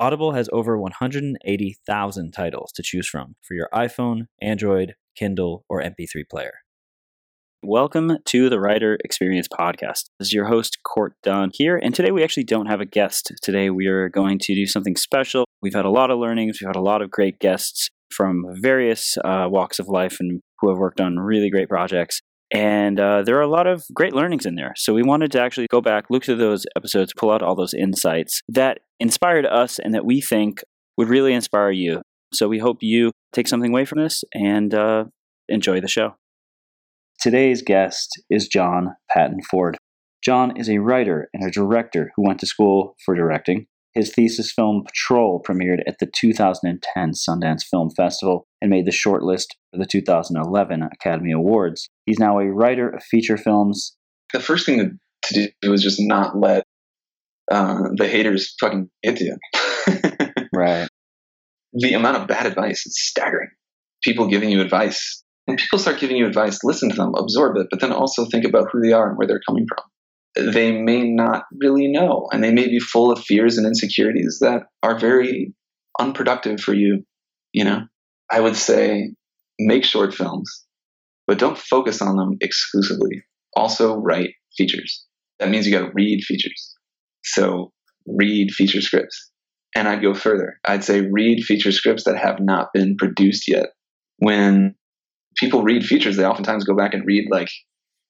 Audible has over 180,000 titles to choose from for your iPhone, Android, Kindle, or MP3 player. Welcome to the Writer Experience Podcast. This is your host, Court Dunn, here. And today we actually don't have a guest. Today we are going to do something special. We've had a lot of learnings, we've had a lot of great guests from various uh, walks of life and who have worked on really great projects. And uh, there are a lot of great learnings in there. So we wanted to actually go back, look through those episodes, pull out all those insights that inspired us and that we think would really inspire you. So we hope you take something away from this and uh, enjoy the show. Today's guest is John Patton Ford. John is a writer and a director who went to school for directing. His thesis film Patrol premiered at the 2010 Sundance Film Festival and made the shortlist for the 2011 Academy Awards. He's now a writer of feature films. The first thing to do was just not let uh, the haters fucking get to you. right. The amount of bad advice is staggering. People giving you advice. When people start giving you advice, listen to them, absorb it, but then also think about who they are and where they're coming from they may not really know, and they may be full of fears and insecurities that are very unproductive for you. You know, I would say make short films, but don't focus on them exclusively. Also, write features. That means you got to read features. So, read feature scripts. And I'd go further. I'd say read feature scripts that have not been produced yet. When people read features, they oftentimes go back and read like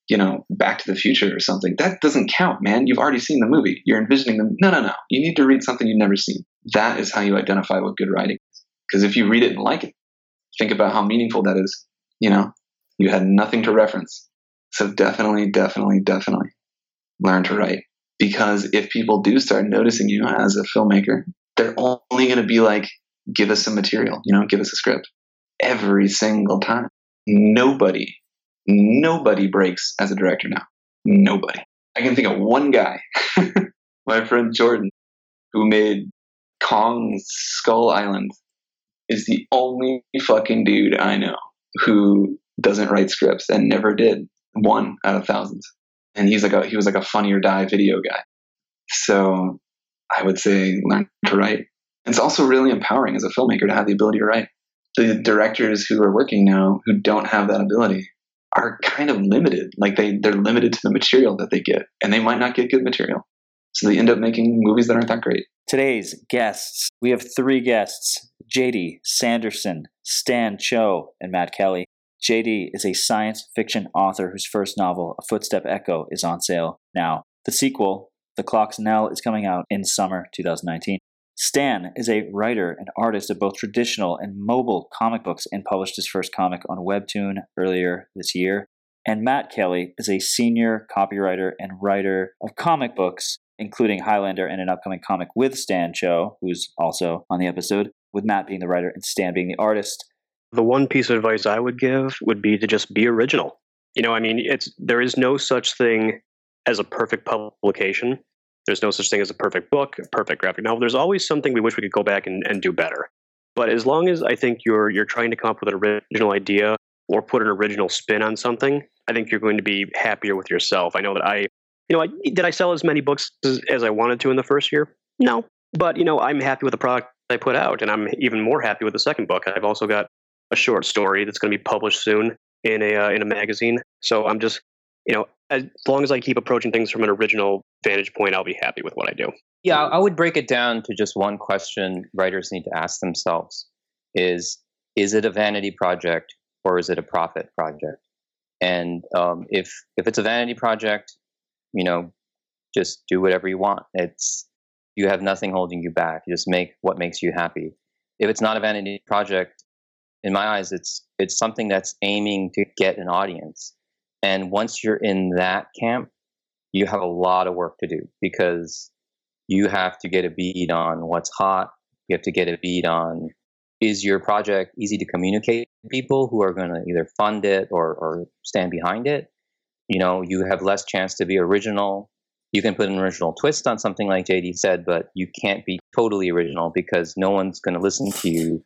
you know, Back to the Future or something. That doesn't count, man. You've already seen the movie. You're envisioning them. No, no, no. You need to read something you've never seen. That is how you identify what good writing is. Because if you read it and like it, think about how meaningful that is. You know, you had nothing to reference. So definitely, definitely, definitely learn to write. Because if people do start noticing you as a filmmaker, they're only going to be like, give us some material, you know, give us a script every single time. Nobody Nobody breaks as a director now. Nobody. I can think of one guy, my friend Jordan, who made Kong Skull Island, is the only fucking dude I know who doesn't write scripts and never did. One out of thousands. And he's like a he was like a funny or die video guy. So I would say learn to write. It's also really empowering as a filmmaker to have the ability to write. The directors who are working now who don't have that ability are kind of limited. Like they they're limited to the material that they get, and they might not get good material. So they end up making movies that aren't that great. Today's guests, we have three guests: JD Sanderson, Stan Cho, and Matt Kelly. JD is a science fiction author whose first novel, A Footstep Echo, is on sale now. The sequel, The Clock's Knell, is coming out in summer 2019. Stan is a writer and artist of both traditional and mobile comic books and published his first comic on Webtoon earlier this year. And Matt Kelly is a senior copywriter and writer of comic books, including Highlander and an upcoming comic with Stan Cho, who's also on the episode, with Matt being the writer and Stan being the artist. The one piece of advice I would give would be to just be original. You know, I mean, it's there is no such thing as a perfect publication. There's no such thing as a perfect book, a perfect graphic novel. There's always something we wish we could go back and, and do better. But as long as I think you're you're trying to come up with an original idea or put an original spin on something, I think you're going to be happier with yourself. I know that I, you know, I, did I sell as many books as, as I wanted to in the first year? No, but you know, I'm happy with the product I put out, and I'm even more happy with the second book. I've also got a short story that's going to be published soon in a uh, in a magazine. So I'm just, you know, as long as I keep approaching things from an original vantage point, I'll be happy with what I do. Yeah, I would break it down to just one question writers need to ask themselves is is it a vanity project or is it a profit project? And um, if if it's a vanity project, you know, just do whatever you want. It's you have nothing holding you back. You just make what makes you happy. If it's not a vanity project, in my eyes, it's it's something that's aiming to get an audience. And once you're in that camp, you have a lot of work to do because you have to get a beat on what's hot, You have to get a beat on is your project easy to communicate to people who are going to either fund it or, or stand behind it? You know, you have less chance to be original. You can put an original twist on something like JD said, but you can't be totally original because no one's going to listen to you.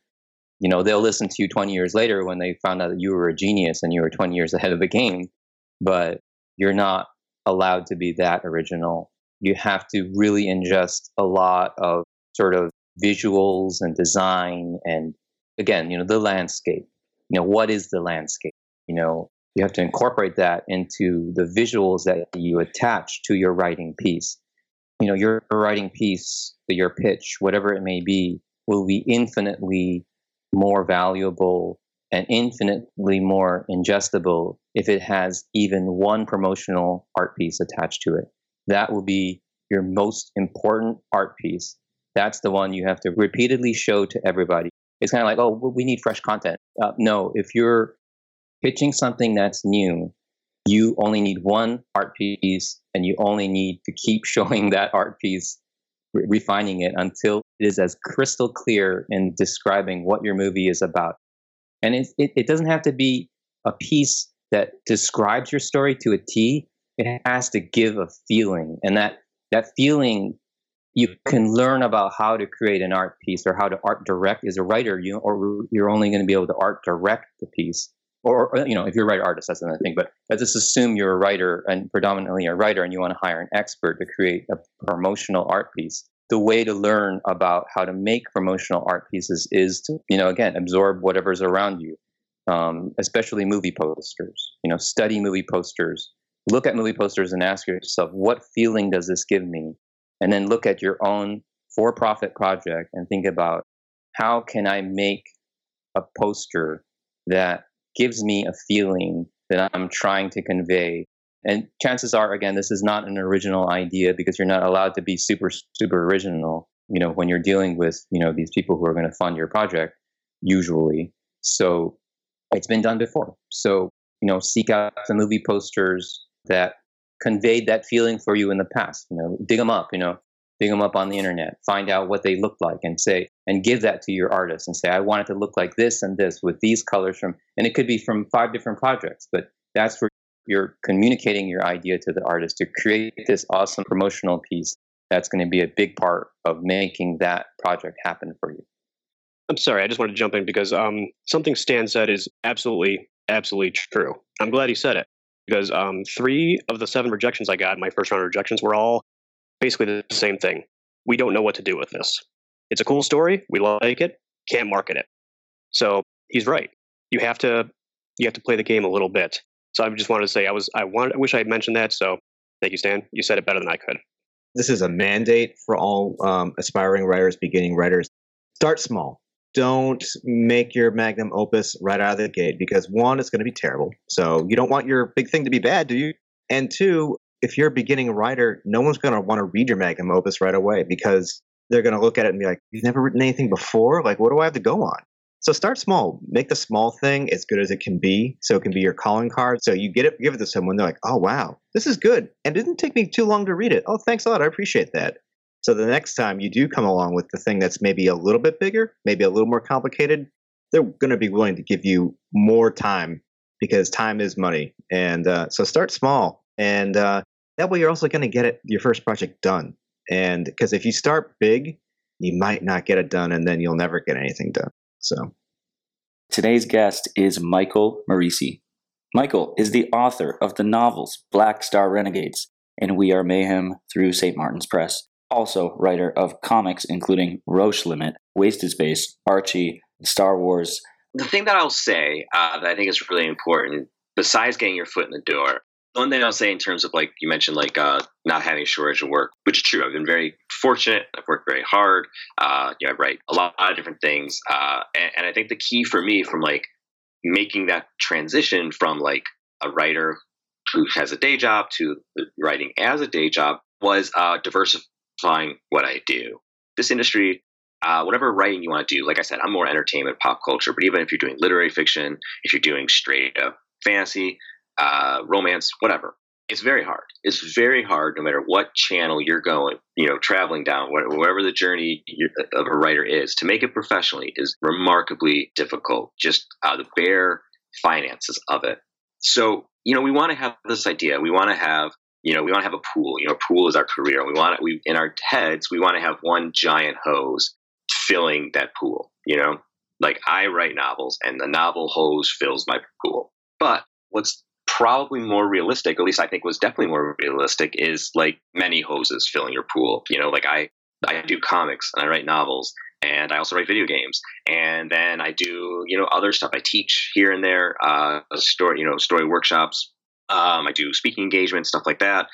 You know, they'll listen to you 20 years later when they found out that you were a genius and you were 20 years ahead of the game, but you're not allowed to be that original. You have to really ingest a lot of sort of visuals and design and again, you know, the landscape. You know, what is the landscape? You know, you have to incorporate that into the visuals that you attach to your writing piece. You know, your writing piece, your pitch, whatever it may be, will be infinitely more valuable and infinitely more ingestible if it has even one promotional art piece attached to it. That will be your most important art piece that's the one you have to repeatedly show to everybody. It's kind of like, oh, we need fresh content. Uh, no, if you're pitching something that's new, you only need one art piece and you only need to keep showing that art piece, re- refining it until it is as crystal clear in describing what your movie is about. And it, it, it doesn't have to be a piece that describes your story to a T. It has to give a feeling. And that, that feeling you can learn about how to create an art piece or how to art direct as a writer you or you're only going to be able to art direct the piece or, you know if you're a writer artist that's another thing but let's just assume you're a writer and predominantly a writer and you want to hire an expert to create a promotional art piece. The way to learn about how to make promotional art pieces is to you know again absorb whatever's around you um, especially movie posters you know study movie posters. Look at movie posters and ask yourself what feeling does this give me? And then look at your own for-profit project and think about how can I make a poster that gives me a feeling that I'm trying to convey. And chances are, again, this is not an original idea because you're not allowed to be super, super original, you know, when you're dealing with, you know, these people who are going to fund your project, usually. So it's been done before. So, you know, seek out the movie posters that conveyed that feeling for you in the past. You know, dig them up. You know, dig them up on the internet, find out what they look like, and say and give that to your artist and say, I want it to look like this and this with these colors from, and it could be from five different projects, but that's where you're communicating your idea to the artist to create this awesome promotional piece that's going to be a big part of making that project happen for you. I'm sorry, I just wanted to jump in because um, something Stan said is absolutely, absolutely true. I'm glad he said it because um, three of the seven rejections I got, my first round of rejections, were all basically the same thing. We don't know what to do with this. It's a cool story. We like it. Can't market it. So he's right. You have to you have to play the game a little bit. So I just wanted to say I was I want I wish I had mentioned that. So thank you, Stan. You said it better than I could. This is a mandate for all um, aspiring writers, beginning writers. Start small don't make your magnum opus right out of the gate because one, it's going to be terrible. So you don't want your big thing to be bad, do you? And two, if you're a beginning writer, no one's going to want to read your magnum opus right away because they're going to look at it and be like, "You've never written anything before. Like, what do I have to go on?" So start small. Make the small thing as good as it can be, so it can be your calling card. So you get it, give it to someone. They're like, "Oh wow, this is good," and it didn't take me too long to read it. Oh, thanks a lot. I appreciate that. So the next time you do come along with the thing that's maybe a little bit bigger, maybe a little more complicated, they're going to be willing to give you more time because time is money. And uh, so start small, and uh, that way you're also going to get it your first project done. And because if you start big, you might not get it done, and then you'll never get anything done. So today's guest is Michael Moreci. Michael is the author of the novels Black Star Renegades and We Are Mayhem through St. Martin's Press also writer of comics including Roche Limit, Wasted Space, Archie, Star Wars. The thing that I'll say uh, that I think is really important, besides getting your foot in the door, one thing I'll say in terms of like you mentioned, like uh, not having a shortage of work, which is true. I've been very fortunate. I've worked very hard. Uh, you know, I write a lot, of different things, uh, and, and I think the key for me from like making that transition from like a writer who has a day job to writing as a day job was uh, diversifying what I do. This industry, uh, whatever writing you want to do, like I said, I'm more entertainment, pop culture. But even if you're doing literary fiction, if you're doing straight up fantasy, uh, romance, whatever, it's very hard. It's very hard, no matter what channel you're going, you know, traveling down, whatever the journey of a writer is, to make it professionally is remarkably difficult. Just uh, the bare finances of it. So, you know, we want to have this idea. We want to have, you know, we want to have a pool. You know, pool is our career. We want to, we in our heads, we want to have one giant hose filling that pool. You know, like I write novels, and the novel hose fills my pool. But what's probably more realistic, at least I think was definitely more realistic, is like many hoses filling your pool. You know, like I I do comics and I write novels and I also write video games and then I do you know other stuff. I teach here and there, uh, story you know story workshops. Um, I do speaking engagements, stuff like that.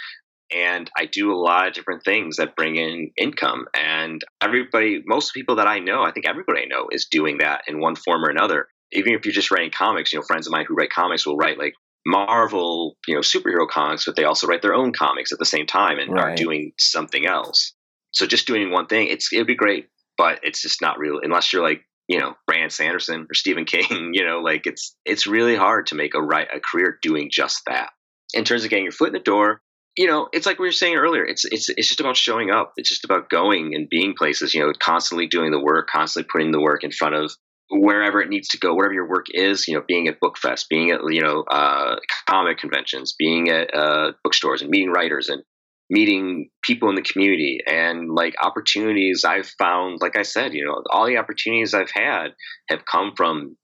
And I do a lot of different things that bring in income. And everybody, most people that I know, I think everybody I know is doing that in one form or another even if you're just writing comics, you know, friends of mine who write comics will write like Marvel, you know, superhero comics, but they also write their own comics at the same time and right. are doing something else. So just doing one thing, it's it'd be great, but it's just not real unless you're like you know Brandon Sanderson or Stephen King. You know, like it's it's really hard to make a right a career doing just that. In terms of getting your foot in the door, you know, it's like we were saying earlier. It's it's it's just about showing up. It's just about going and being places. You know, constantly doing the work, constantly putting the work in front of wherever it needs to go, wherever your work is, you know, being at book fest, being at, you know, uh, comic conventions, being at uh, bookstores and meeting writers and meeting people in the community and like opportunities I've found, like I said, you know, all the opportunities I've had have come from,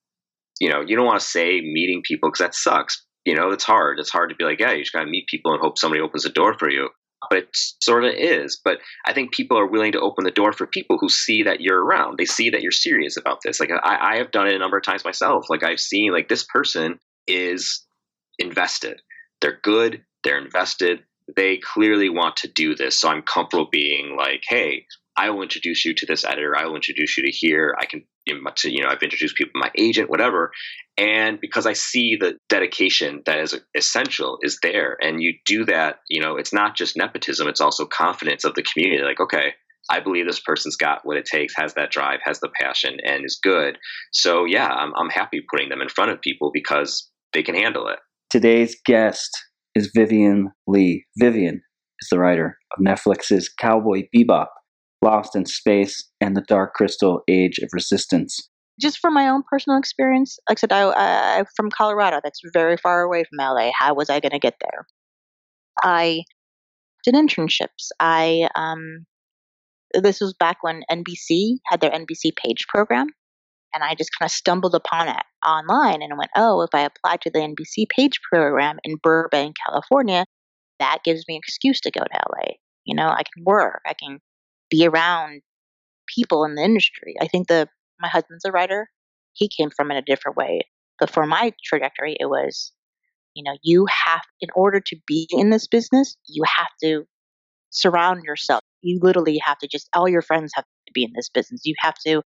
you know, you don't want to say meeting people because that sucks. You know, it's hard. It's hard to be like, yeah, you just got to meet people and hope somebody opens the door for you but it sort of is. But I think people are willing to open the door for people who see that you're around. They see that you're serious about this. Like I, I have done it a number of times myself. Like I've seen like this person is invested. They're good. They're invested. They clearly want to do this. So I'm comfortable being like, hey, I will introduce you to this editor. I will introduce you to here. I can, you know, I've introduced people, my agent, whatever. And because I see the dedication that is essential is there, and you do that, you know, it's not just nepotism; it's also confidence of the community. Like, okay, I believe this person's got what it takes, has that drive, has the passion, and is good. So yeah, I'm, I'm happy putting them in front of people because they can handle it. Today's guest is Vivian Lee Vivian is the writer of Netflix's Cowboy Bebop Lost in Space, and The Dark Crystal Age of Resistance. Just from my own personal experience, like I said, I, I'm from Colorado. That's very far away from LA. How was I going to get there? I did internships. I um, this was back when NBC had their NBC Page program, and I just kind of stumbled upon it online and went, "Oh, if I apply to the NBC Page program in Burbank, California, that gives me an excuse to go to LA. You know, I can work, I can be around people in the industry. I think the my husband's a writer. He came from it a different way. But for my trajectory, it was, you know, you have in order to be in this business, you have to surround yourself. You literally have to just all your friends have to be in this business. You have to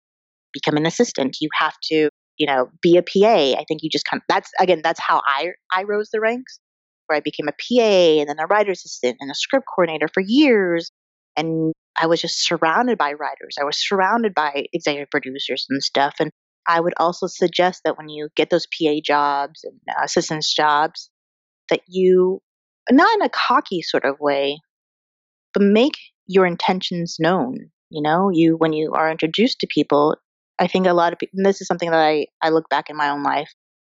become an assistant. You have to, you know, be a PA. I think you just kind of that's again, that's how I I rose the ranks, where I became a PA and then a writer's assistant and a script coordinator for years. And I was just surrounded by writers. I was surrounded by executive producers and stuff. And I would also suggest that when you get those PA jobs and uh, assistants jobs, that you, not in a cocky sort of way, but make your intentions known. You know, you when you are introduced to people, I think a lot of people. this is something that I I look back in my own life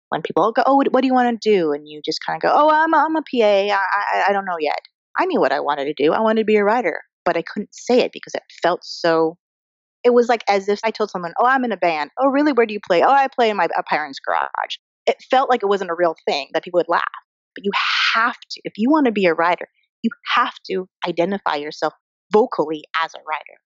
when people go, "Oh, what, what do you want to do?" and you just kind of go, "Oh, I'm a, I'm a PA. I, I I don't know yet." I knew what I wanted to do. I wanted to be a writer but I couldn't say it because it felt so. It was like as if I told someone, "Oh, I'm in a band." "Oh, really? Where do you play?" "Oh, I play in my parents' garage." It felt like it wasn't a real thing that people would laugh. But you have to, if you want to be a writer, you have to identify yourself vocally as a writer.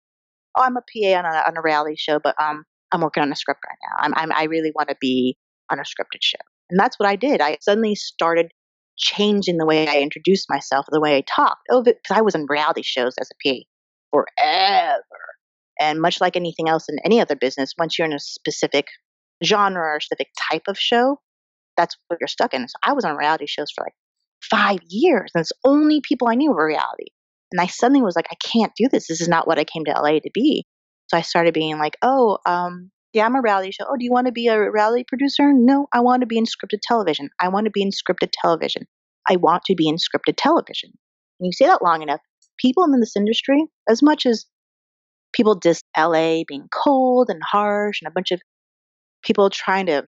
Oh, I'm a PA on a, on a reality show, but um, I'm working on a script right now. I'm, I'm I really want to be on a scripted show, and that's what I did. I suddenly started changing the way I introduced myself, the way I talked. Oh, because I was in reality shows as a PA forever. And much like anything else in any other business, once you're in a specific genre or specific type of show, that's what you're stuck in. So I was on reality shows for like five years, and it's only people I knew were reality. And I suddenly was like, I can't do this. This is not what I came to LA to be. So I started being like, oh, um, yeah, I'm a reality show. Oh, do you want to be a reality producer? No, I want to be in scripted television. I want to be in scripted television. I want to be in scripted television. And you say that long enough, people in this industry, as much as people diss LA being cold and harsh and a bunch of people trying to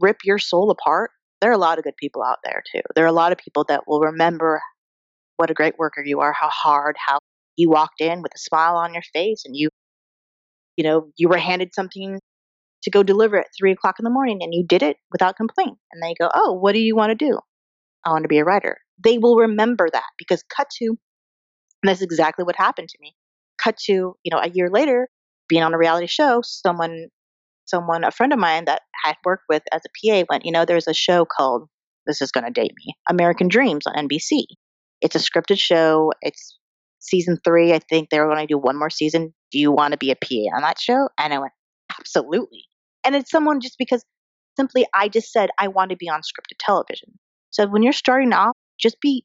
rip your soul apart, there are a lot of good people out there too. There are a lot of people that will remember what a great worker you are, how hard, how you walked in with a smile on your face and you, you know, you were handed something to go deliver at three o'clock in the morning and you did it without complaint. And they go, Oh, what do you want to do? I want to be a writer. They will remember that because cut to, and that's exactly what happened to me. Cut to, you know, a year later, being on a reality show, someone, someone, a friend of mine that I had worked with as a PA went, you know, there's a show called, this is going to date me, American Dreams on NBC. It's a scripted show. It's season three. I think they were going to do one more season. Do you want to be a PA on that show? And I went, absolutely. And it's someone just because simply I just said I want to be on scripted television. So when you're starting off, just be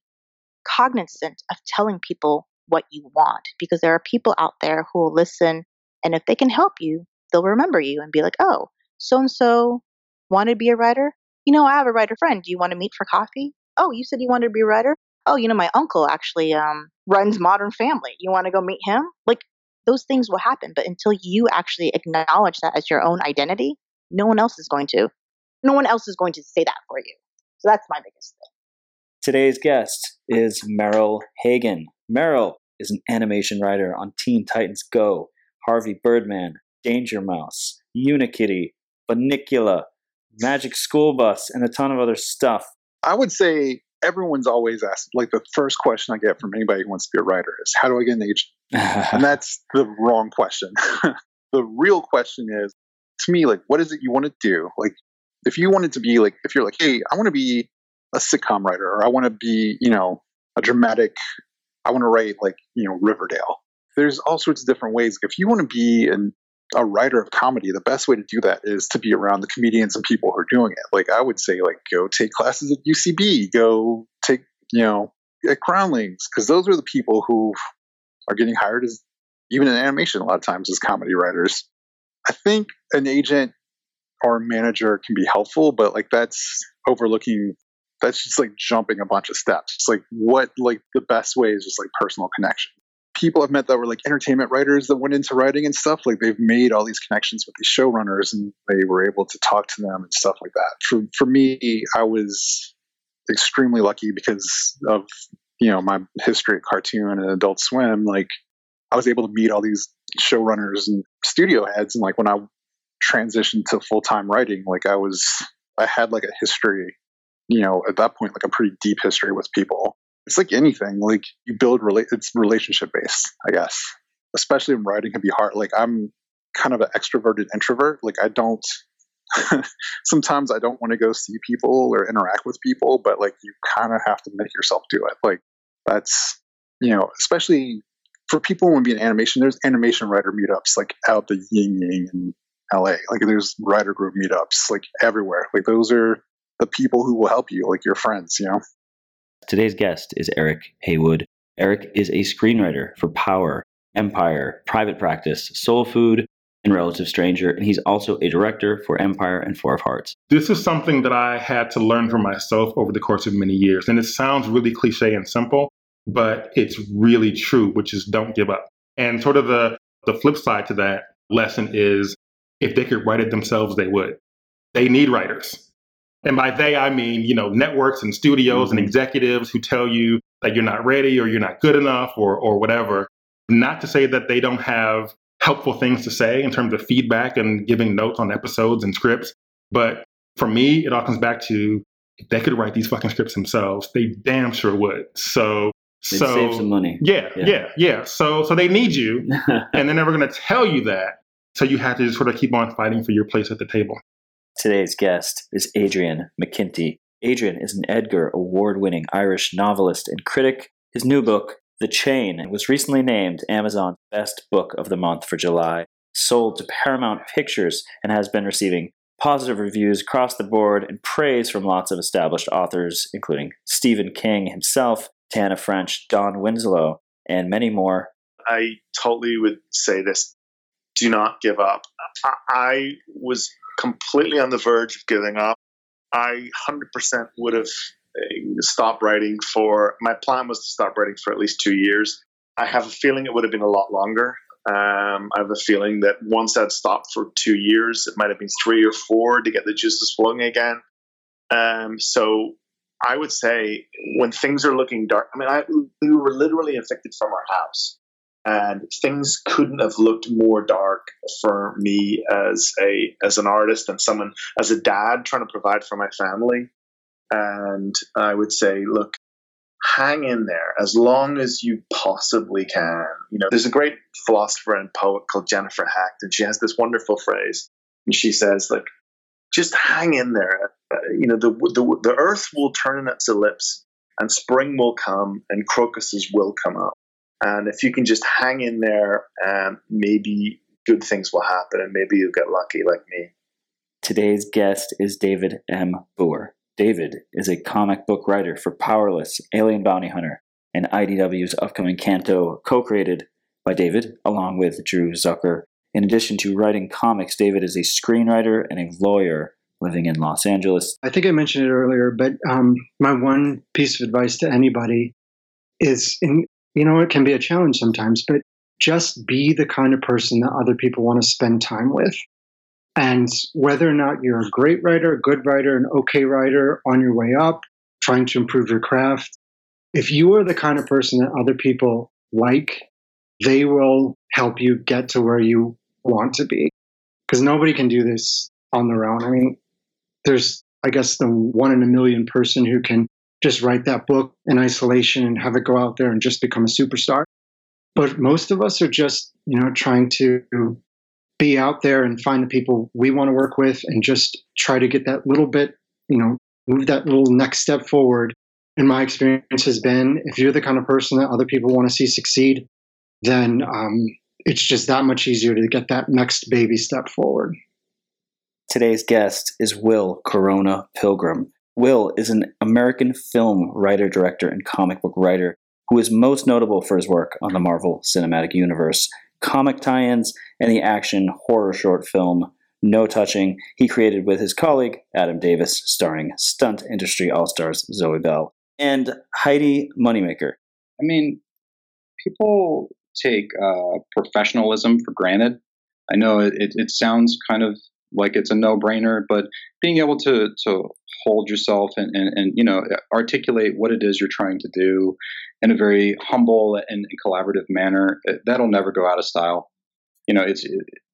cognizant of telling people what you want because there are people out there who will listen and if they can help you, they'll remember you and be like, "Oh, so and so want to be a writer? You know, I have a writer friend. Do you want to meet for coffee? Oh, you said you wanted to be a writer? Oh, you know, my uncle actually um, runs Modern Family. You want to go meet him? Like those things will happen, but until you actually acknowledge that as your own identity, no one else is going to. No one else is going to say that for you. So that's my biggest thing. Today's guest is Merrill Hagan. Merrill is an animation writer on Teen Titans Go, Harvey Birdman, Danger Mouse, Unikitty, Bunnicula, Magic School Bus, and a ton of other stuff. I would say everyone's always asked, like the first question I get from anybody who wants to be a writer is, how do I get an agent? and that's the wrong question. the real question is, to me, like, what is it you want to do? Like, if you wanted to be like, if you're like, hey, I want to be a sitcom writer, or I want to be, you know, a dramatic, I want to write like, you know, Riverdale. There's all sorts of different ways. If you want to be an, a writer of comedy, the best way to do that is to be around the comedians and people who are doing it. Like I would say, like go take classes at UCB, go take, you know, at Groundlings, because those are the people who are getting hired as even in animation a lot of times as comedy writers. I think an agent or manager can be helpful, but like that's overlooking that's just like jumping a bunch of steps. It's like what like the best way is just like personal connection. People I've met that were like entertainment writers that went into writing and stuff. Like they've made all these connections with these showrunners and they were able to talk to them and stuff like that. For for me, I was extremely lucky because of you know my history at cartoon and adult swim like i was able to meet all these showrunners and studio heads and like when i transitioned to full-time writing like i was i had like a history you know at that point like a pretty deep history with people it's like anything like you build relate it's relationship based i guess especially when writing can be hard like i'm kind of an extroverted introvert like i don't sometimes I don't want to go see people or interact with people, but like you kind of have to make yourself do it. Like that's you know, especially for people to be in animation, there's animation writer meetups like out the Yin Yang in LA. Like there's writer group meetups like everywhere. Like those are the people who will help you, like your friends, you know. Today's guest is Eric Haywood. Eric is a screenwriter for Power, Empire, Private Practice, Soul Food, and Relative Stranger, and he's also a director for Empire and Four of Hearts. This is something that I had to learn for myself over the course of many years. And it sounds really cliche and simple, but it's really true, which is don't give up. And sort of the, the flip side to that lesson is if they could write it themselves, they would. They need writers. And by they, I mean, you know, networks and studios mm-hmm. and executives who tell you that you're not ready or you're not good enough or, or whatever. Not to say that they don't have helpful things to say in terms of feedback and giving notes on episodes and scripts. But for me, it all comes back to if they could write these fucking scripts themselves, they damn sure would. So They'd so save some money. Yeah, yeah, yeah, yeah. So so they need you, and they're never going to tell you that. So you have to just sort of keep on fighting for your place at the table. Today's guest is Adrian McKinty. Adrian is an Edgar Award winning Irish novelist and critic. His new book, the Chain was recently named Amazon's best book of the month for July, sold to Paramount Pictures, and has been receiving positive reviews across the board and praise from lots of established authors, including Stephen King himself, Tana French, Don Winslow, and many more. I totally would say this do not give up. I was completely on the verge of giving up. I 100% would have stopped writing for. My plan was to stop writing for at least two years. I have a feeling it would have been a lot longer. Um, I have a feeling that once I'd stopped for two years, it might have been three or four to get the juices flowing again. Um, so I would say when things are looking dark, I mean, I, we were literally evicted from our house, and things couldn't have looked more dark for me as a as an artist and someone as a dad trying to provide for my family. And I would say, look, hang in there as long as you possibly can. You know, there's a great philosopher and poet called Jennifer Hecht, and she has this wonderful phrase, and she says, like, just hang in there. Uh, you know, the, the the earth will turn in its ellipse, and spring will come, and crocuses will come up. And if you can just hang in there, um, maybe good things will happen, and maybe you'll get lucky like me. Today's guest is David M. Booher. David is a comic book writer for Powerless, Alien Bounty Hunter, and IDW's upcoming Canto, co created by David along with Drew Zucker. In addition to writing comics, David is a screenwriter and a lawyer living in Los Angeles. I think I mentioned it earlier, but um, my one piece of advice to anybody is, in, you know, it can be a challenge sometimes, but just be the kind of person that other people want to spend time with. And whether or not you're a great writer, a good writer, an okay writer on your way up, trying to improve your craft, if you are the kind of person that other people like, they will help you get to where you want to be. Because nobody can do this on their own. I mean, there's, I guess, the one in a million person who can just write that book in isolation and have it go out there and just become a superstar. But most of us are just, you know, trying to be out there and find the people we want to work with and just try to get that little bit, you know, move that little next step forward. And my experience has been if you're the kind of person that other people want to see succeed, then um, it's just that much easier to get that next baby step forward. Today's guest is Will Corona Pilgrim. Will is an American film writer, director, and comic book writer who is most notable for his work on the Marvel Cinematic Universe comic tie ins, and the action horror short film No Touching he created with his colleague Adam Davis, starring stunt industry all stars Zoe Bell and Heidi Moneymaker. I mean, people take uh, professionalism for granted. I know it, it, sounds kind of like it's a no brainer, but being able to, to hold yourself and, and, and, you know articulate what it is you're trying to do in a very humble and collaborative manner that'll never go out of style. You know it's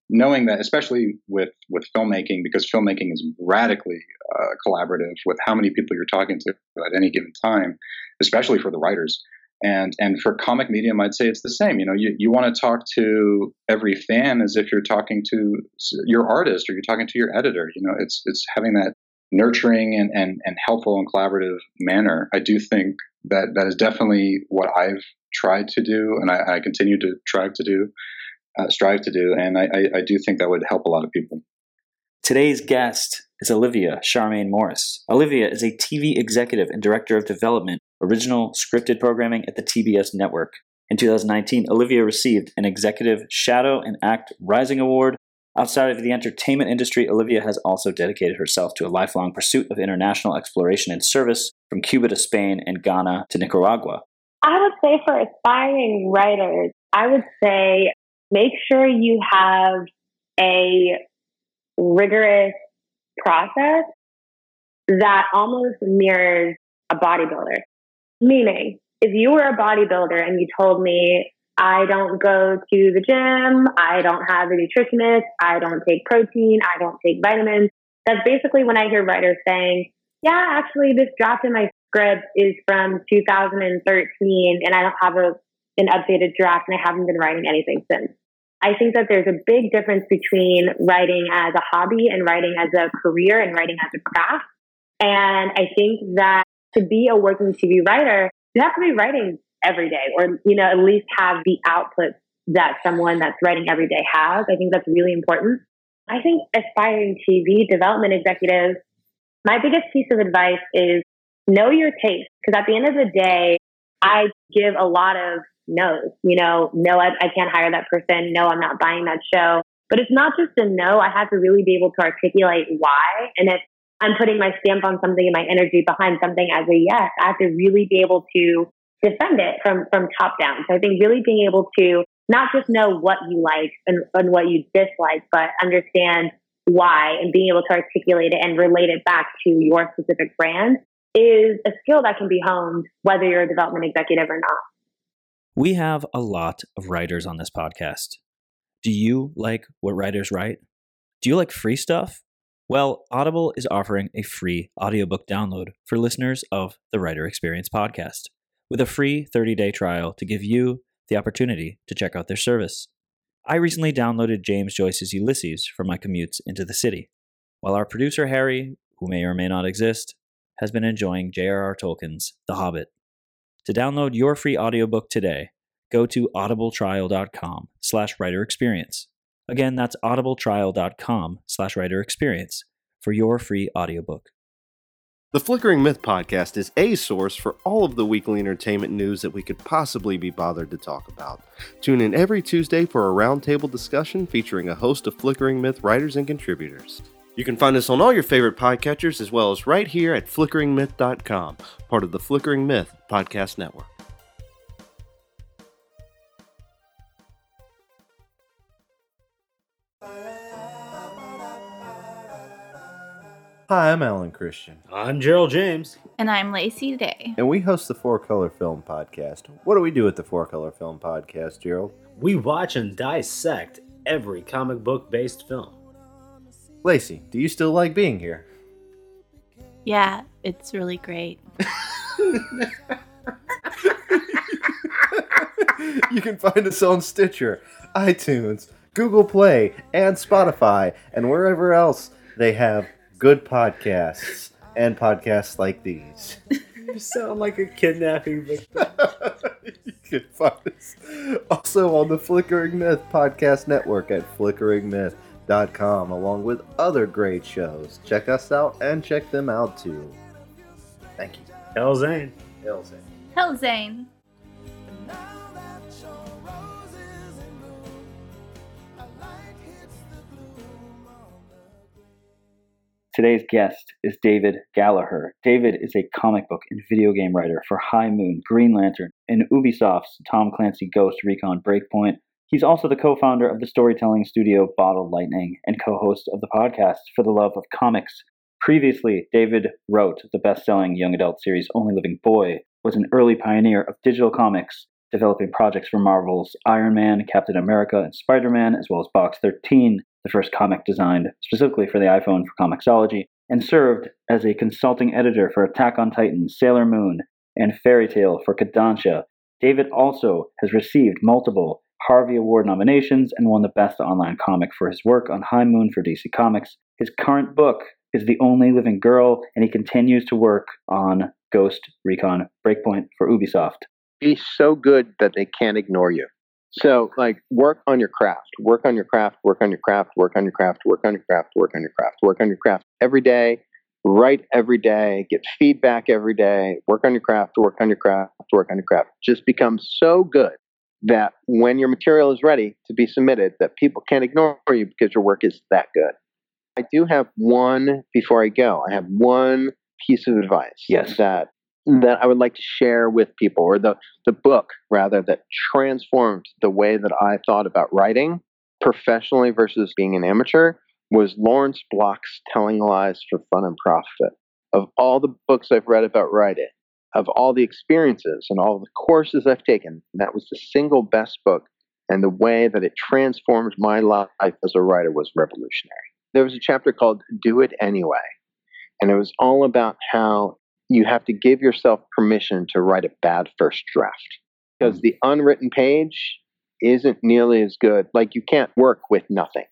knowing that especially with with filmmaking because filmmaking is radically uh, collaborative with how many people you're talking to at any given time especially for the writers. And and for comic medium i'd say it's the same. You know you, you want to talk to every fan as if you're talking to your artist or you're talking to your editor. You know it's it's having that nurturing and, and, and helpful and collaborative manner, I do think that that is definitely what I've tried to do and I, I continue to try to do, uh, strive to do. And I, I, I do think that would help a lot of people. Today's guest is Olivia Charmaine Morris. Olivia is a TV executive and director of development, original scripted programming at the TBS network. In 2019, Olivia received an Executive Shadow and Act Rising Award Outside of the entertainment industry, Olivia has also dedicated herself to a lifelong pursuit of international exploration and service from Cuba to Spain and Ghana to Nicaragua. I would say for aspiring writers, I would say make sure you have a rigorous process that almost mirrors a bodybuilder. Meaning, if you were a bodybuilder and you told me I don't go to the gym. I don't have a nutritionist. I don't take protein. I don't take vitamins. That's basically when I hear writers saying, yeah, actually, this draft in my script is from 2013 and I don't have a, an updated draft and I haven't been writing anything since. I think that there's a big difference between writing as a hobby and writing as a career and writing as a craft. And I think that to be a working TV writer, you have to be writing every day or, you know, at least have the output that someone that's writing every day has. I think that's really important. I think aspiring TV development executives, my biggest piece of advice is know your taste. Because at the end of the day, I give a lot of no's. You know, no, I, I can't hire that person. No, I'm not buying that show. But it's not just a no. I have to really be able to articulate why. And if I'm putting my stamp on something and my energy behind something as a yes, I have to really be able to defend it from from top down. So I think really being able to not just know what you like and, and what you dislike, but understand why and being able to articulate it and relate it back to your specific brand is a skill that can be honed whether you're a development executive or not. We have a lot of writers on this podcast. Do you like what writers write? Do you like free stuff? Well, Audible is offering a free audiobook download for listeners of the Writer Experience podcast with a free 30 day trial to give you the opportunity to check out their service. I recently downloaded James Joyce's Ulysses for my commutes into the city, while our producer Harry, who may or may not exist, has been enjoying J.R.R. Tolkien's The Hobbit. To download your free audiobook today, go to audibletrial.com slash writer experience. Again, that's audibletrial.com slash writer experience for your free audiobook. The Flickering Myth podcast is a source for all of the weekly entertainment news that we could possibly be bothered to talk about. Tune in every Tuesday for a roundtable discussion featuring a host of Flickering Myth writers and contributors. You can find us on all your favorite podcatchers as well as right here at flickeringmyth.com, part of the Flickering Myth podcast network. Hi, I'm Alan Christian. I'm Gerald James. And I'm Lacey Day. And we host the Four Color Film Podcast. What do we do at the Four Color Film Podcast, Gerald? We watch and dissect every comic book based film. Lacey, do you still like being here? Yeah, it's really great. you can find us on Stitcher, iTunes, Google Play, and Spotify, and wherever else they have good podcasts and podcasts like these. you sound like a kidnapping victim. you can find us also on the Flickering Myth podcast network at flickeringmyth.com, along with other great shows. Check us out and check them out too. Thank you. Hell Zane. Hell Zane. Hell Zane. Today's guest is David Gallaher. David is a comic book and video game writer for High Moon, Green Lantern, and Ubisoft's Tom Clancy Ghost Recon Breakpoint. He's also the co founder of the storytelling studio Bottle Lightning and co host of the podcast For the Love of Comics. Previously, David wrote the best selling young adult series Only Living Boy, was an early pioneer of digital comics, developing projects for Marvel's Iron Man, Captain America, and Spider Man, as well as Box 13, the first comic designed specifically for the iPhone for Comixology, and served as a consulting editor for Attack on Titan, Sailor Moon, and Fairy Tail for Kodansha. David also has received multiple Harvey Award nominations and won the Best Online Comic for his work on High Moon for DC Comics. His current book is The Only Living Girl, and he continues to work on Ghost Recon Breakpoint for Ubisoft. Be so good that they can't ignore you. So, like, work on your craft, work on your craft, work on your craft, work on your craft, work on your craft, work on your craft, work on your craft every day. Write every day, get feedback every day, work on your craft, work on your craft, work on your craft. Just become so good that when your material is ready to be submitted, that people can't ignore you because your work is that good. I do have one before I go. I have one piece of advice yes. that that I would like to share with people, or the, the book rather, that transformed the way that I thought about writing professionally versus being an amateur, was Lawrence Block's Telling Lies for Fun and Profit. Of all the books I've read about writing, of all the experiences and all the courses I've taken, that was the single best book. And the way that it transformed my life as a writer was revolutionary. There was a chapter called Do It Anyway. And it was all about how you have to give yourself permission to write a bad first draft because the unwritten page isn't nearly as good. Like you can't work with nothing.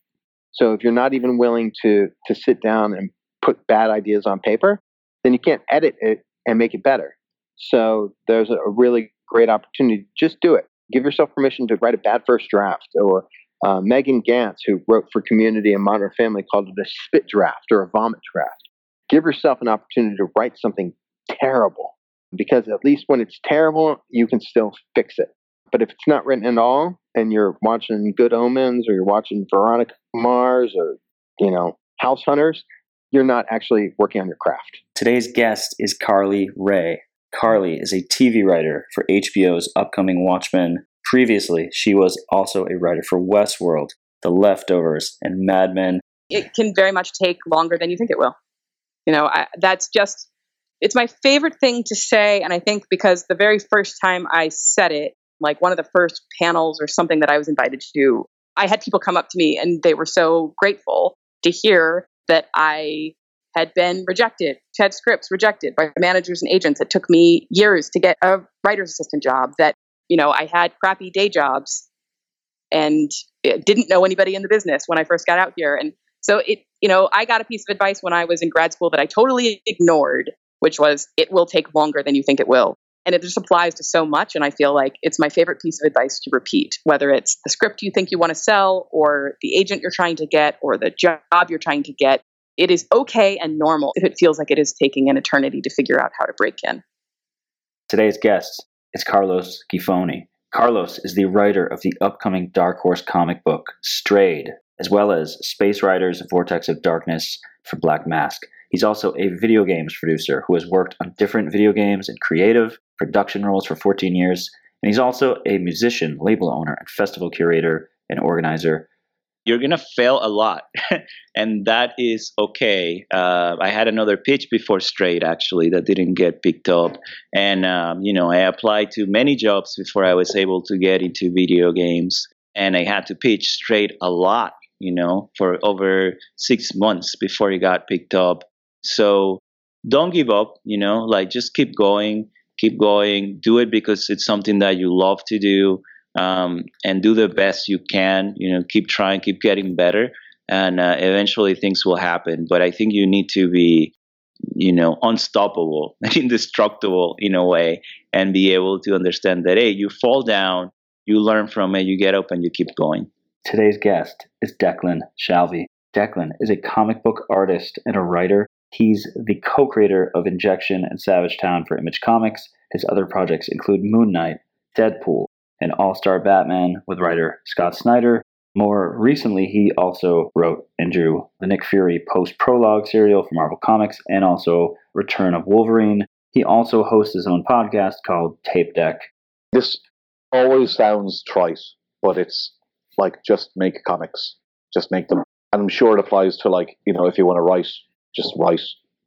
So if you're not even willing to to sit down and put bad ideas on paper, then you can't edit it and make it better. So there's a really great opportunity. Just do it. Give yourself permission to write a bad first draft. Or uh, Megan Ganz, who wrote for Community and Modern Family, called it a spit draft or a vomit draft. Give yourself an opportunity to write something terrible because at least when it's terrible, you can still fix it. But if it's not written at all and you're watching Good Omens or you're watching Veronica Mars or, you know, House Hunters, you're not actually working on your craft. Today's guest is Carly Wray. Carly is a TV writer for HBO's upcoming Watchmen. Previously, she was also a writer for Westworld, The Leftovers, and Mad Men. It can very much take longer than you think it will. You know, I, that's just, it's my favorite thing to say. And I think because the very first time I said it, like one of the first panels or something that I was invited to do, I had people come up to me and they were so grateful to hear that I had been rejected, had scripts rejected by managers and agents. It took me years to get a writer's assistant job, that, you know, I had crappy day jobs and didn't know anybody in the business when I first got out here. And so it, you know, I got a piece of advice when I was in grad school that I totally ignored, which was it will take longer than you think it will. And it just applies to so much. And I feel like it's my favorite piece of advice to repeat, whether it's the script you think you want to sell, or the agent you're trying to get, or the job you're trying to get. It is okay and normal if it feels like it is taking an eternity to figure out how to break in. Today's guest is Carlos Giffoni. Carlos is the writer of the upcoming Dark Horse comic book, Strayed, as well as Space Riders Vortex of Darkness for Black Mask. He's also a video games producer who has worked on different video games and creative production roles for 14 years. And he's also a musician, label owner, and festival curator and organizer. You're going to fail a lot and that is okay. Uh, i had another pitch before Strayed actually that didn't get picked up. And um, you know i applied to many jobs before i was able to get into video games and i had to pitch Strayed a lot you know for over six months before it got picked up so don't give up you know like just keep going keep going do it because it's something that you love to do um, and do the best you can. You know, keep trying, keep getting better, and uh, eventually things will happen. But I think you need to be, you know, unstoppable, indestructible in a way, and be able to understand that hey, you fall down, you learn from it, you get up, and you keep going. Today's guest is Declan Shalvey. Declan is a comic book artist and a writer. He's the co creator of Injection and Savage Town for Image Comics. His other projects include Moon Knight, Deadpool, and All Star Batman with writer Scott Snyder. More recently, he also wrote and drew the Nick Fury post prologue serial for Marvel Comics and also Return of Wolverine. He also hosts his own podcast called Tape Deck. This always sounds trite, but it's like just make comics, just make them. And I'm sure it applies to like you know if you want to write, just write.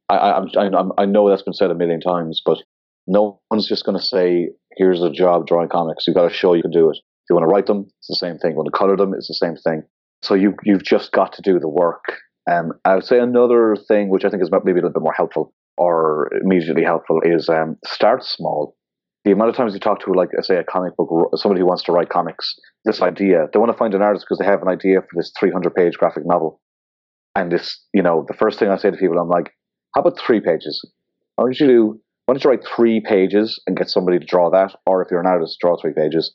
I I, I know that's been said a million times, but no one's just going to say, here's a job drawing comics. You've got to show you can do it. If you want to write them, it's the same thing. You want to color them, it's the same thing. So you, you've just got to do the work. Um, I would say another thing, which I think is maybe a little bit more helpful or immediately helpful, is um, start small. The amount of times you talk to, like, say, a comic book, somebody who wants to write comics, this idea, they want to find an artist because they have an idea for this 300 page graphic novel. And this, you know, the first thing I say to people, I'm like, how about three pages? Why don't you do why don't you write three pages and get somebody to draw that? Or if you're an artist, draw three pages.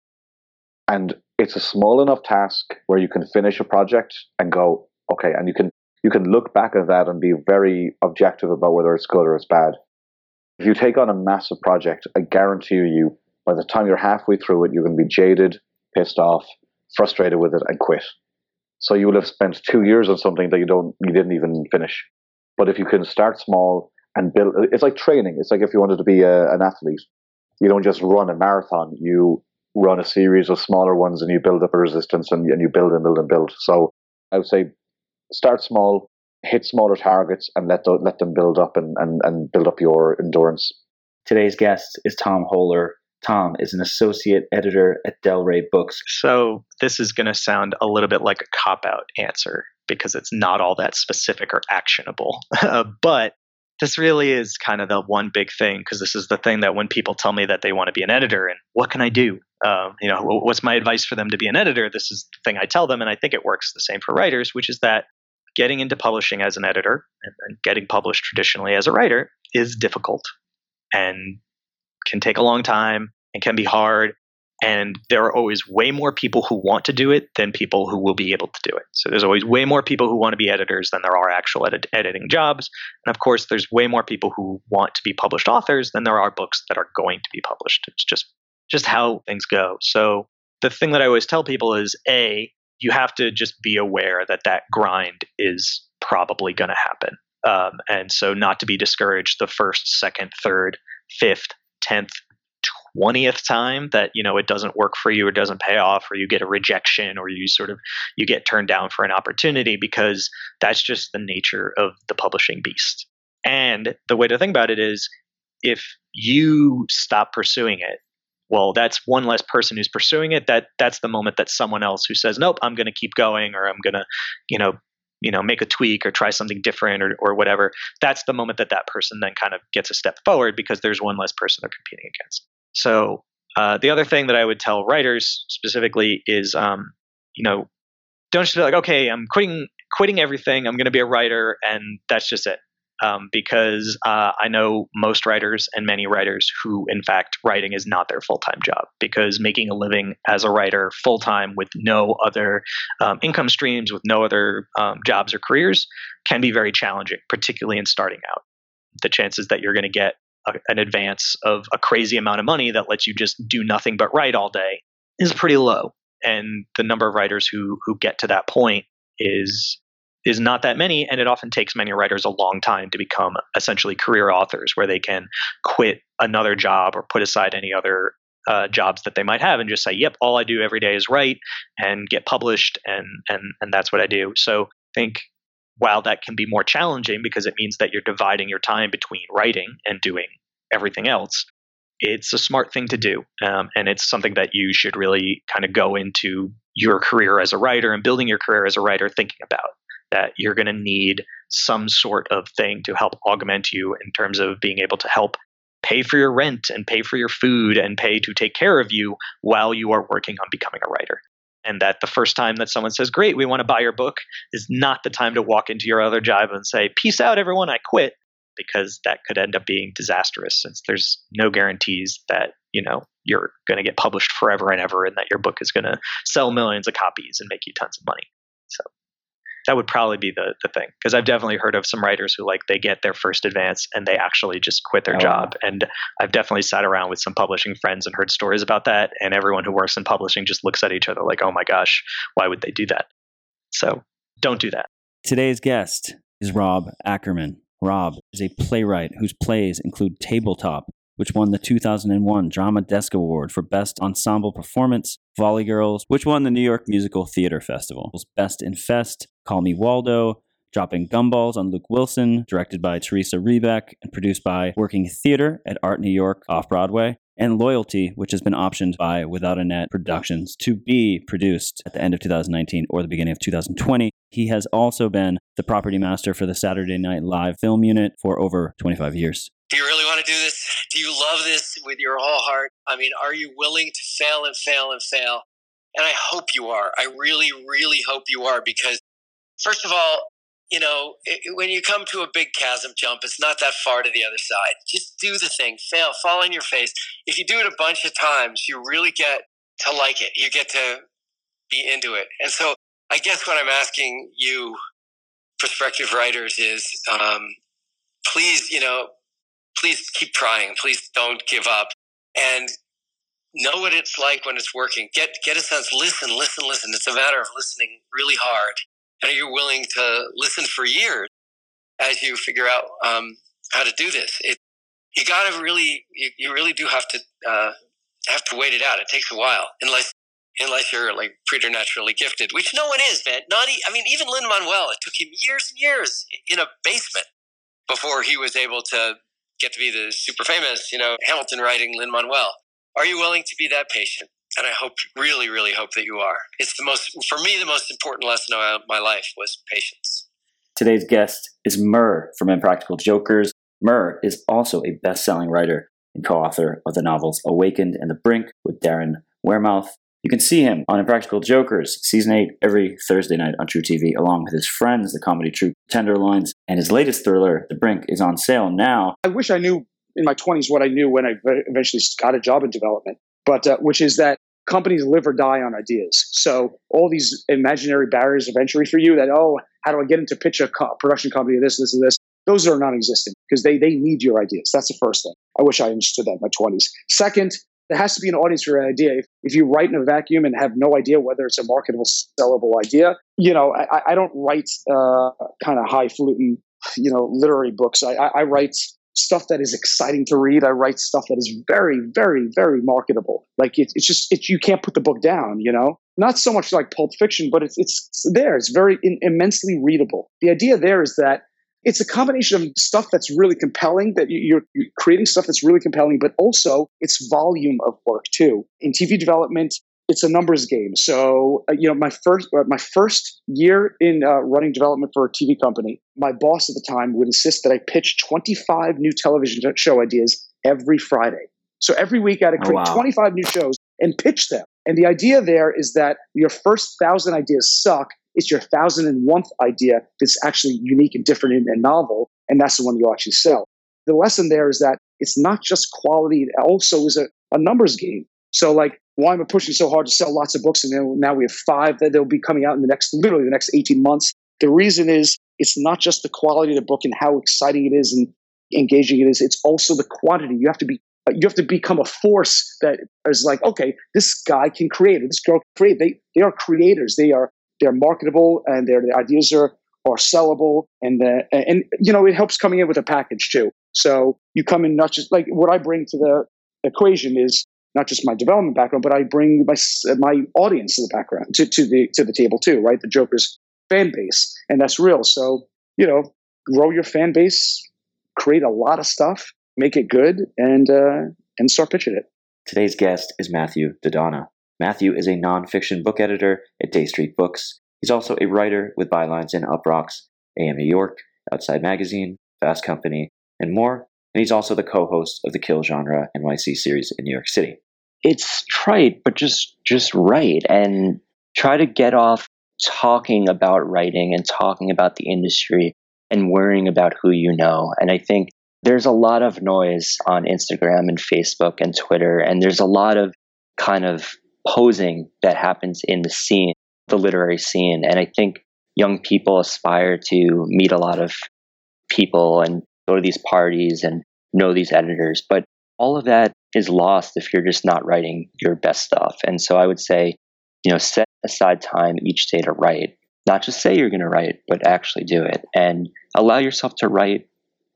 And it's a small enough task where you can finish a project and go, okay, and you can you can look back at that and be very objective about whether it's good or it's bad. If you take on a massive project, I guarantee you, by the time you're halfway through it, you're going to be jaded, pissed off, frustrated with it, and quit. So you will have spent two years on something that you don't, you didn't even finish. But if you can start small and build. It's like training. It's like if you wanted to be a, an athlete, you don't just run a marathon. You run a series of smaller ones, and you build up a resistance, and, and you build and build and build. So I would say, start small, hit smaller targets, and let the, let them build up and, and, and build up your endurance. Today's guest is Tom Hoeler. Tom is an associate editor at Del Rey Books. So this is going to sound a little bit like a cop out answer because it's not all that specific or actionable. but this really is kind of the one big thing because this is the thing that when people tell me that they want to be an editor and what can I do? Um, you know, what's my advice for them to be an editor? This is the thing I tell them, and I think it works the same for writers, which is that getting into publishing as an editor and getting published traditionally as a writer is difficult and can take a long time and can be hard and there are always way more people who want to do it than people who will be able to do it. So there's always way more people who want to be editors than there are actual edit- editing jobs. And of course, there's way more people who want to be published authors than there are books that are going to be published. It's just just how things go. So the thing that I always tell people is a you have to just be aware that that grind is probably going to happen. Um, and so, not to be discouraged the first, second, third, fifth, tenth, twentieth time that you know it doesn't work for you or doesn't pay off or you get a rejection or you sort of you get turned down for an opportunity because that's just the nature of the publishing beast. And the way to think about it is if you stop pursuing it well that's one less person who's pursuing it that that's the moment that someone else who says nope i'm going to keep going or i'm going to you know you know make a tweak or try something different or, or whatever that's the moment that that person then kind of gets a step forward because there's one less person they're competing against. So uh, the other thing that i would tell writers specifically is um, you know don't just be like okay i'm quitting quitting everything. I'm going to be a writer and that's just it um, because uh, I know most writers and many writers who, in fact, writing is not their full time job because making a living as a writer full time with no other um, income streams, with no other um, jobs or careers, can be very challenging, particularly in starting out. The chances that you're going to get a, an advance of a crazy amount of money that lets you just do nothing but write all day is pretty low. And the number of writers who who get to that point is is not that many, and it often takes many writers a long time to become essentially career authors, where they can quit another job or put aside any other uh, jobs that they might have and just say, "Yep, all I do every day is write and get published, and and and that's what I do." So I think while that can be more challenging because it means that you're dividing your time between writing and doing everything else, it's a smart thing to do, um, and it's something that you should really kind of go into your career as a writer and building your career as a writer thinking about that you're going to need some sort of thing to help augment you in terms of being able to help pay for your rent and pay for your food and pay to take care of you while you are working on becoming a writer. And that the first time that someone says, Great, we want to buy your book, is not the time to walk into your other job and say, Peace out, everyone, I quit, because that could end up being disastrous since there's no guarantees that, you know, you're going to get published forever and ever and that your book is going to sell millions of copies and make you tons of money. So that would probably be the the thing because I've definitely heard of some writers who like they get their first advance and they actually just quit their Oh, job. And I've definitely sat around with some publishing friends and heard stories about that and everyone who works in publishing just looks at each other like oh my gosh why would they do that? So don't do that. Today's guest is Rob Ackerman. Rob is a playwright whose plays include Tabletop, which won the 2001 Drama Desk Award for Best Ensemble Performance, Volley Girls, which won the New York Musical Theater Festival's Best in Fest, Call Me Waldo, Dropping Gumballs on Luke Wilson, directed by Teresa Rebeck and produced by Working Theater at Art New York off Broadway, and Loyalty, which has been optioned by Without a Net Productions to be produced at the end of 2019 or the beginning of 2020. He has also been the property master for the Saturday Night Live film unit for over 25 years. Do you really want to do this? Do you love this with your whole heart? I mean, are you willing to fail and fail and fail? And I hope you are. I really, really hope you are because, first of all, you know, it, when you come to a big chasm jump, it's not that far to the other side. Just do the thing, fail, fall on your face. If you do it a bunch of times, you really get to like it. You get to be into it. And so I guess what I'm asking you, prospective writers, is um, please, you know, please keep trying. Please don't give up. And know what it's like when it's working. Get get a sense. Listen, listen, listen. It's a matter of listening really hard, and are you willing to listen for years as you figure out um, how to do this? It you got to really you, you really do have to uh, have to wait it out. It takes a while, unless unless you're like preternaturally gifted, which no one is, man. Not e- I mean, even Lin Manuel. It took him years and years in a basement before he was able to get to be the super famous, you know, Hamilton writing Lin Manuel. Are you willing to be that patient? And I hope, really, really hope that you are. It's the most, for me, the most important lesson of my life was patience. Today's guest is Murr from Impractical Jokers. Murr is also a best selling writer and co author of the novels Awakened and The Brink with Darren Wearmouth. You can see him on Impractical Jokers, season 8, every Thursday night on truTV, along with his friends, the comedy troupe Tenderloins. And his latest thriller, The Brink, is on sale now. I wish I knew in my 20s what I knew when I eventually got a job in development, but uh, which is that companies live or die on ideas. So all these imaginary barriers of entry for you that, oh, how do I get into pitch a co- production company, this, this, and this, those are non-existent because they, they need your ideas. That's the first thing. I wish I understood that in my 20s. Second, there has to be an audience for your idea. If, if you write in a vacuum and have no idea whether it's a marketable, sellable idea, you know, I, I don't write uh, kind of highfalutin you know, literary books. I, I, I write stuff that is exciting to read. I write stuff that is very, very, very marketable. Like it, it's just it, you can't put the book down. You know, not so much like Pulp Fiction, but it's it's there. It's very in, immensely readable. The idea there is that it's a combination of stuff that's really compelling that you're, creating stuff that's really compelling but also it's volume of work too. In tv development it's a numbers game. So uh, you know my first uh, my first year in uh, running development for a tv company my boss at the time would insist that i pitch 25 new television show ideas every friday. So every week i had to Oh, create wow. 25 new shows and pitch them. And the idea there is that your first thousand ideas suck it's your thousand and one idea that's actually unique and different and, and novel, and that's the one you'll actually sell. The lesson there is that it's not just quality; it also is a, a numbers game. So, like, why am I pushing so hard to sell lots of books, and then now we have five that they'll be coming out in the next, literally the next eighteen months? The reason is it's not just the quality of the book and how exciting it is and engaging it is; it's also the quantity. You have to be uh, you have to become a force that is like, okay, this guy can create, this girl can create. They they are creators. They are they're marketable and their, their ideas are are sellable and the, and you know it helps coming in with a package too. So you come in not just like what I bring to the equation is not just my development background, but I bring my my audience to the background to, to the to the table too, right? The Joker's fan base, and that's real. So you know, grow your fan base, create a lot of stuff, make it good, and uh, and start pitching it. Today's guest is Matthew Daddona. Matthew is a nonfiction book editor at Dey Street Books. He's also a writer with bylines in Uproxx, AM New York, Outside Magazine, Fast Company, and more. And he's also the co-host of the Kill Genre NYC series in New York City. it's trite, but just just write and try to get off talking about writing and talking about the industry and worrying about who you know. And I think there's a lot of noise on Instagram and Facebook and Twitter, and there's a lot of kind of posing that happens in the scene, the literary scene. And I think young people aspire to meet a lot of people and go to these parties and know these editors. But all of that is lost if you're just not writing your best stuff. And so I would say, you know, set aside time each day to write. Not just say you're going to write, but actually do it and allow yourself to write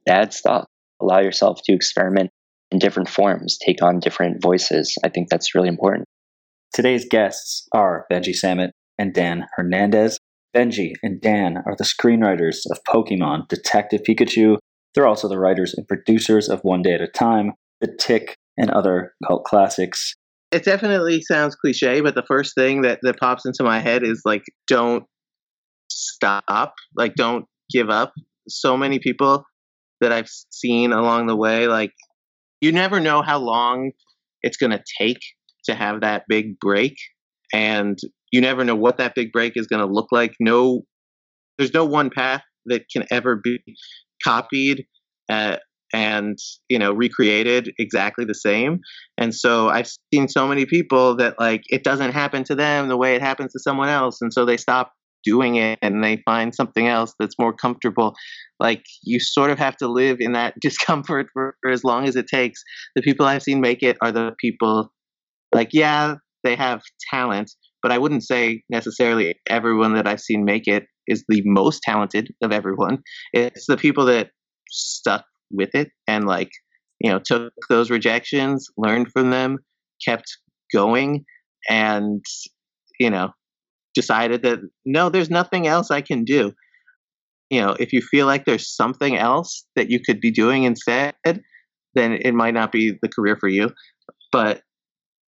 bad stuff. Allow yourself to experiment in different forms, take on different voices. I think that's really important. Today's guests are Benji Samit and Dan Hernandez. Benji and Dan are the screenwriters of Pokemon Detective Pikachu. They're also the writers and producers of One Day at a Time, The Tick, and other cult classics. It definitely sounds cliche, but the first thing that, that pops into my head is like, don't stop. Like, don't give up. So many people that I've seen along the way, like, you never know how long it's going to take to have that big break. And you never know what that big break is going to look like. No, there's no one path that can ever be copied. Uh, and you know recreated exactly the same and so i've seen so many people that like it doesn't happen to them the way it happens to someone else and so they stop doing it and they find something else that's more comfortable like you sort of have to live in that discomfort for, for as long as it takes the people i've seen make it are the people like yeah they have talent but i wouldn't say necessarily everyone that i've seen make it is the most talented of everyone. It's the people that stuck with it and like you know took those rejections learned from them kept going and you know decided that no there's nothing else i can do. You know if you feel like there's something else that you could be doing instead then it might not be the career for you. But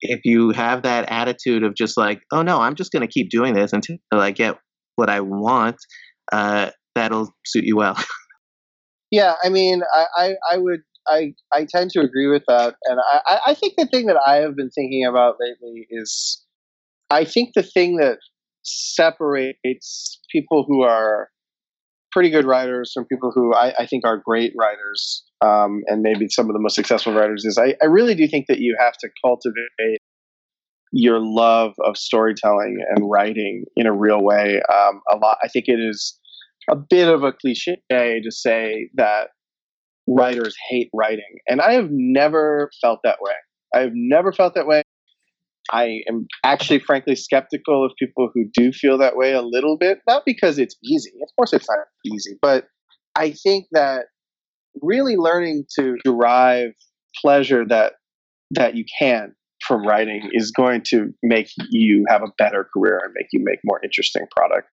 if you have that attitude of just like oh no i'm just going to keep doing this until i get what i want uh, that'll suit you well. Yeah, I mean, I, I, I would, I, I tend to agree with that, and I, I- think the thing that I have been thinking about lately is, I think the thing that separates people who are pretty good writers from people who I, I think are great writers, um, and maybe some of the most successful writers is I, I really do think that you have to cultivate your love of storytelling and writing in a real way. Um, a lot, I think it is a bit of a cliche to say that writers hate writing, and I have never felt that way. I have never felt that way. I am actually, frankly, skeptical of people who do feel that way a little bit. Not because it's easy. Of course, it's not easy, but I think that really learning to derive pleasure that that you can from writing is going to make you have a better career and make you make more interesting product.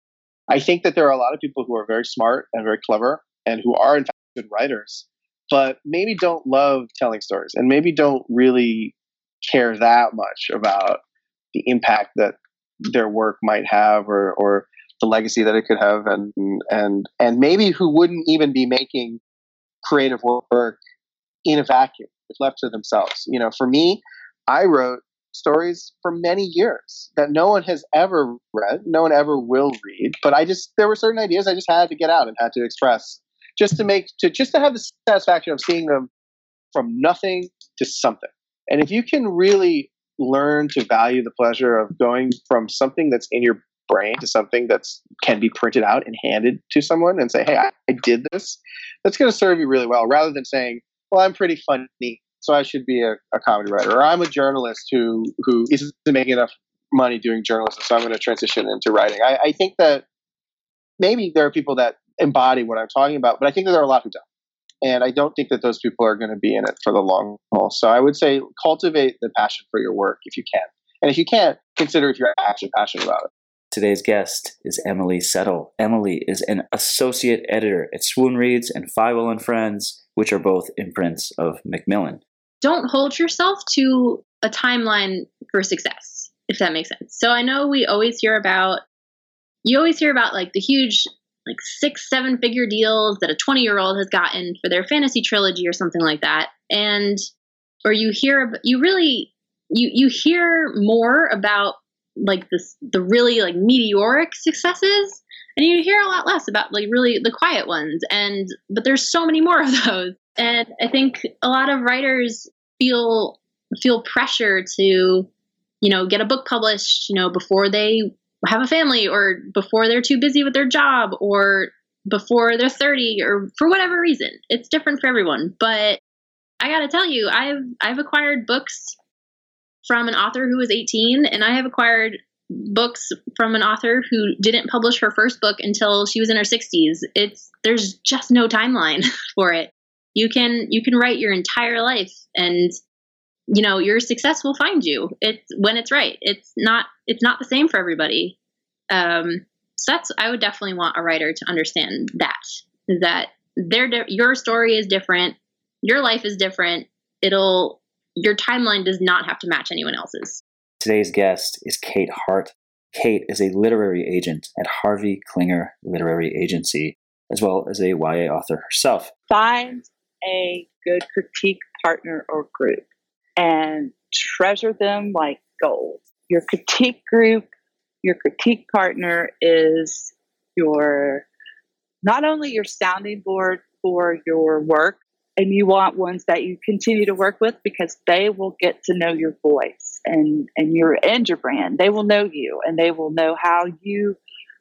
I think that there are a lot of people who are very smart and very clever and who are in fact good writers, but maybe don't love telling stories and maybe don't really care that much about the impact that their work might have or or the legacy that it could have and and and maybe who wouldn't even be making creative work in a vacuum if left to themselves. You know, for me, I wrote stories for many years that no one has ever read, no one ever will read, but I just there were certain ideas I just had to get out and had to express just to make to just to have the satisfaction of seeing them from nothing to something. And if you can really learn to value the pleasure of going from something that's in your brain to something that's can be printed out and handed to someone and say, "Hey, I, I did this," that's going to serve you really well, rather than saying, "Well, I'm pretty funny, so I should be a, a comedy writer," or "I'm a journalist who who isn't making enough money doing journalism, so I'm going to transition into writing." I, I think that maybe there are people that embody what I'm talking about, but I think that there are a lot who don't. And I don't think that those people are going to be in it for the long haul. So I would say cultivate the passion for your work if you can. And if you can't, consider if you're actually passionate about it. Today's guest is Emily Settle. Emily is an associate editor at Swoon Reads and Feiwel and Friends, which are both imprints of Macmillan. Don't hold yourself to a timeline for success, if that makes sense. So I know we always hear about, you always hear about like the huge like six, seven figure deals that a 20 year old has gotten for their fantasy trilogy or something like that. And, or you hear, you really, you, you hear more about like this, the really like meteoric successes and you hear a lot less about like really the quiet ones. And, but there's so many more of those. And I think a lot of writers feel, feel pressure to, you know, get a book published, you know, before they have a family or before they're too busy with their job or before they're 30 or for whatever reason. It's different for everyone, but I got to tell you, I've I've acquired books from an author who was 18 and I have acquired books from an author who didn't publish her first book until she was in her 60s. It's there's just no timeline for it. You can you can write your entire life and you know your success will find you it's when it's right it's not it's not the same for everybody um, so that's i would definitely want a writer to understand that that their your story is different your life is different it'll your timeline does not have to match anyone else's. Today's guest is kate hart. Kate is a literary agent at harvey klinger literary agency as well as a ya author herself. Find a good critique partner or group and treasure them like gold. Your critique group, your critique partner is your not only your sounding board for your work, and you want ones that you continue to work with because they will get to know your voice and and your and your brand. They will know you and they will know how you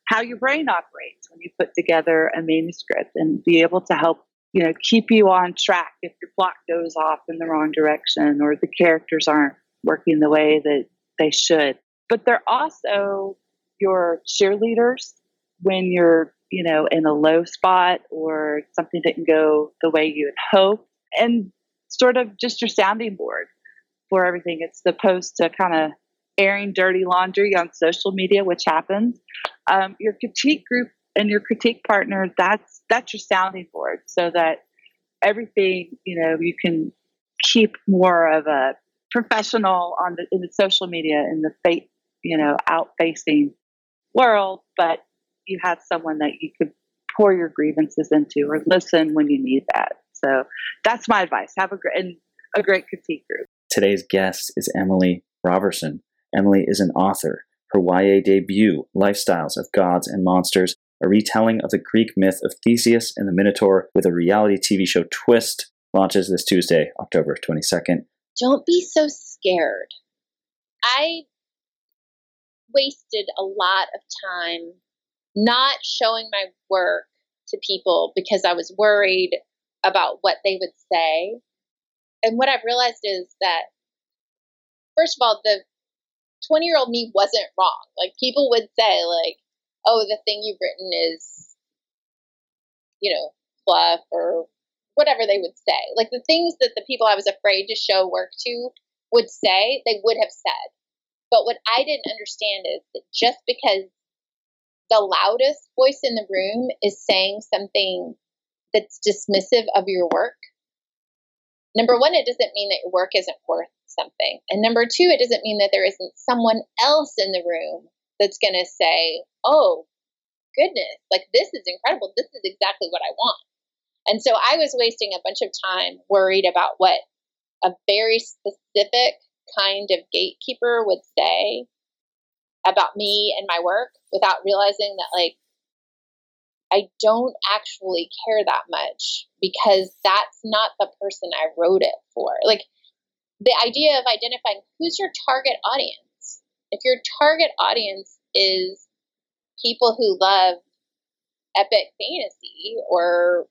how your brain operates when you put together a manuscript and be able to help you know keep you on track if your plot goes off in the wrong direction or the characters aren't working the way that they should but they're also your cheerleaders when you're you know in a low spot or something didn't go the way you had hoped. And sort of just your sounding board for everything. It's supposed to kind of airing dirty laundry on social media which happens. Um, your critique group and your critique partner that's that's your sounding board so that everything you know you can keep more of a professional on the in the social media in the fate you know out facing world but you have someone that you could pour your grievances into or listen when you need that. So that's my advice. Have a great and a great critique group. Today's guest is emily roberson. Emily is an author. Her ya debut lifestyles of gods and monsters a retelling of the Greek myth of Theseus and the Minotaur with a reality TV show twist, launches this Tuesday, October 22nd. Don't be so scared. I wasted a lot of time not showing my work to people because I was worried about what they would say. And what I've realized is that, first of all, the 20 year old me wasn't wrong. Like, people would say, like, oh, the thing you've written is, you know, fluff or whatever they would say. Like the things that the people I was afraid to show work to would say, they would have said. But what I didn't understand is that just because the loudest voice in the room is saying something that's dismissive of your work, number one, it doesn't mean that your work isn't worth something. And number two, it doesn't mean that there isn't someone else in the room that's going to say, oh, goodness, like this is incredible. This is exactly what I want. And so I was wasting a bunch of time worried about what a very specific kind of gatekeeper would say about me and my work without realizing that, like, I don't actually care that much because that's not the person I wrote it for. Like, the idea of identifying who's your target audience. If your target audience is people who love epic fantasy or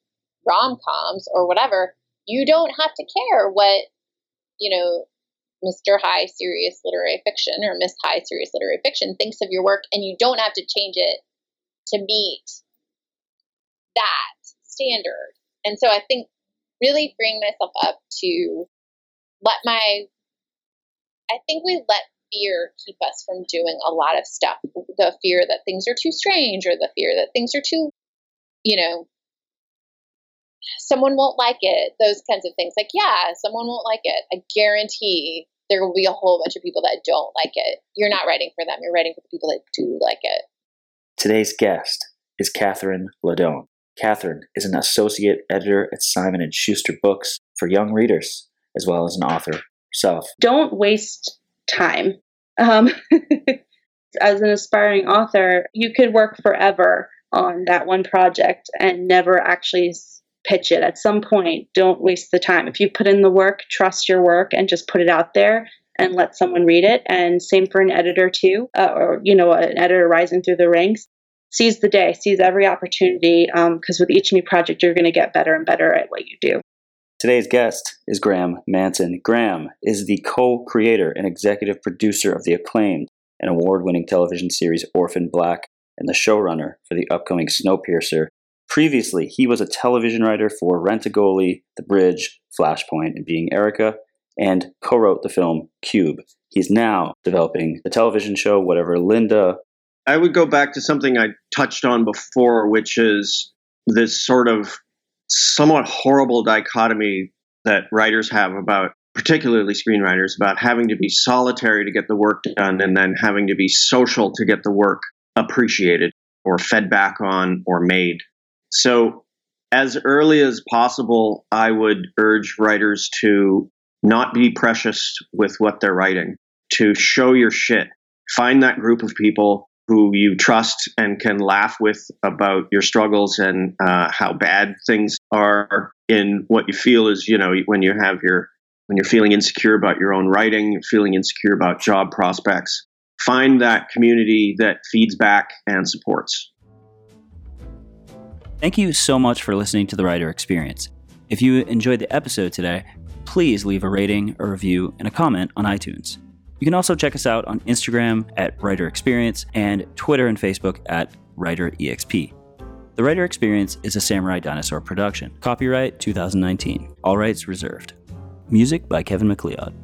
rom coms or whatever, you don't have to care what, you know, Mr. High Serious Literary Fiction or Miss High Serious Literary Fiction thinks of your work, and you don't have to change it to meet that standard. And so I think really freeing myself up to let my, I think we let fear keep us from doing a lot of stuff. The fear that things are too strange or the fear that things are too, you know, someone won't like it, those kinds of things. Like, yeah, someone won't like it. I guarantee there will be a whole bunch of people that don't like it. You're not writing for them, you're writing for the people that do like it. Today's guest is Catherine Laudone. Catherine is an associate editor at Simon and Schuster Books for young readers, as well as an author herself. Don't waste time. Um, as an aspiring author, you could work forever on that one project and never actually pitch it at some point. Don't waste the time. If you put in the work, trust your work and just put it out there and let someone read it. And same for an editor too, uh, or you know, an editor rising through the ranks. Seize the day, seize every opportunity, because um, with each new project, you're going to get better and better at what you do. Today's guest is Graeme Manson. Graeme is the co creator and executive producer of the acclaimed and award winning television series Orphan Black and the showrunner for the upcoming Snowpiercer Previously, he was a television writer for Rent-A-Goalie, The Bridge, Flashpoint, and Being Erica, and co wrote the film Cube. He's now developing the television show Whatever Linda. I would go back to something I touched on before, which is this sort of somewhat horrible dichotomy that writers have about, particularly screenwriters, about having to be solitary to get the work done and then having to be social to get the work appreciated or fed back on or made. So, as early as possible, I would urge writers to not be precious with what they're writing, to show your shit. Find that group of people who you trust and can laugh with about your struggles and uh, how bad things are in what you feel is, you know, when you have your, when you're feeling insecure about your own writing, you're feeling insecure about job prospects. Find that community that feeds back and supports. Thank you so much for listening to the Writer Experience. If you enjoyed the episode today, please leave a rating, a review, and a comment on iTunes. You can also check us out on Instagram at Writer Experience and Twitter and Facebook at Writer EXP. The Writer Experience is a Samurai Dinosaur production. Copyright 2019. All rights reserved. Music by Kevin MacLeod.